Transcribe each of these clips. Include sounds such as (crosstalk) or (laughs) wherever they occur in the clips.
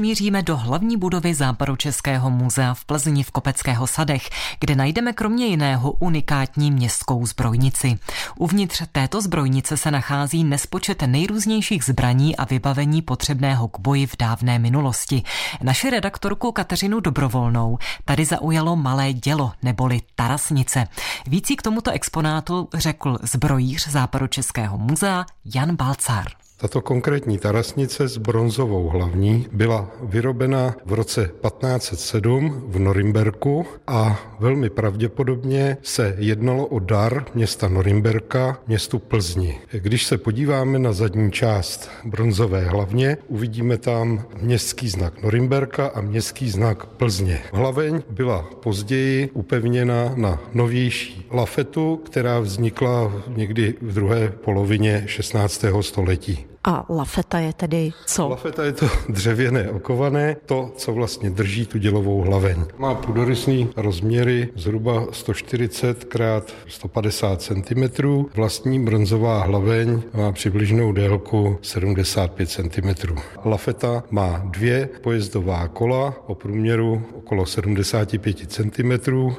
Míříme do hlavní budovy Západočeského muzea v Plzni v Kopeckého sadech, kde najdeme kromě jiného unikátní městskou zbrojnici. Uvnitř této zbrojnice se nachází nespočet nejrůznějších zbraní a vybavení potřebného k boji v dávné minulosti. Naši redaktorku Kateřinu Dobrovolnou tady zaujalo malé dělo neboli tarasnice. Vící k tomuto exponátu řekl zbrojíř Západočeského muzea Jan Balcar. Tato konkrétní tarasnice s bronzovou hlavní byla vyrobena v roce 1507 v Norimberku a velmi pravděpodobně se jednalo o dar města Norimberka městu Plzni. Když se podíváme na zadní část bronzové hlavně, uvidíme tam městský znak Norimberka a městský znak Plzně. Hlaveň byla později upevněna na novější lafetu, která vznikla někdy v druhé polovině 16. století. A lafeta je tedy co? Lafeta je to (laughs) dřevěné okované, to, co vlastně drží tu dělovou hlaveň. Má půdorysný rozměry zhruba 140 x 150 cm. Vlastní bronzová hlaveň má přibližnou délku 75 cm. Lafeta má dvě pojezdová kola o průměru okolo 75 cm,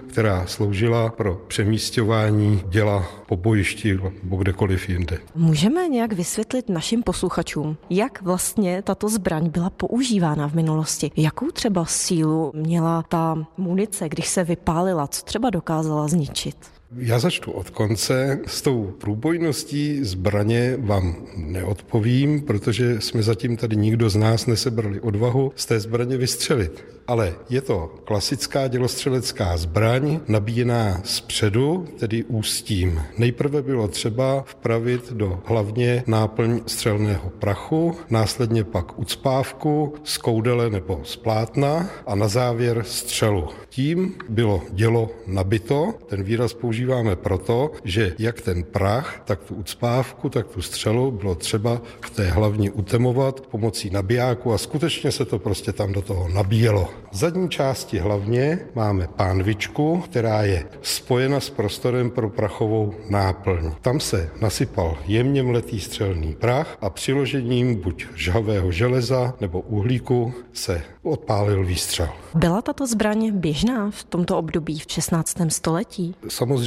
která sloužila pro přemístování děla po bojišti nebo kdekoliv jinde. Můžeme nějak vysvětlit našim posluchačům, jak vlastně tato zbraň byla používána v minulosti? Jakou třeba sílu měla ta munice, když se vypálila? Co třeba dokázala zničit? Já začnu od konce. S tou průbojností zbraně vám neodpovím, protože jsme zatím tady nikdo z nás nesebrali odvahu z té zbraně vystřelit. Ale je to klasická dělostřelecká zbraň, nabíjená zpředu, tedy ústím. Nejprve bylo třeba vpravit do hlavně náplň střelného prachu, následně pak ucpávku z koudele nebo z plátna a na závěr střelu. Tím bylo dělo nabito. Ten výraz používáme proto, že jak ten prach, tak tu ucpávku, tak tu střelu bylo třeba v té hlavně utemovat pomocí nabijáku a skutečně se to prostě tam do toho nabíjelo. V zadní části hlavně máme pánvičku, která je spojena s prostorem pro prachovou náplň. Tam se nasypal jemně mletý střelný prach a přiložením buď žhavého železa nebo uhlíku se odpálil výstřel. Byla tato zbraň běžná v tomto období v 16. století?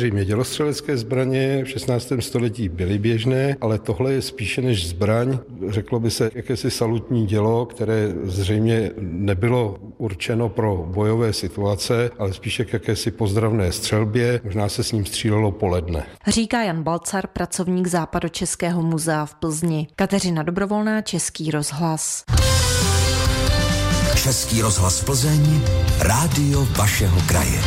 Samozřejmě dělostřelecké zbraně v 16. století byly běžné, ale tohle je spíše než zbraň, řeklo by se jakési salutní dělo, které zřejmě nebylo určeno pro bojové situace, ale spíše k jakési pozdravné střelbě. Možná se s ním střílelo poledne. Říká Jan Balcar, pracovník Západočeského muzea v Plzni. Kateřina Dobrovolná, Český rozhlas. Český rozhlas Plzeň, rádio vašeho kraje.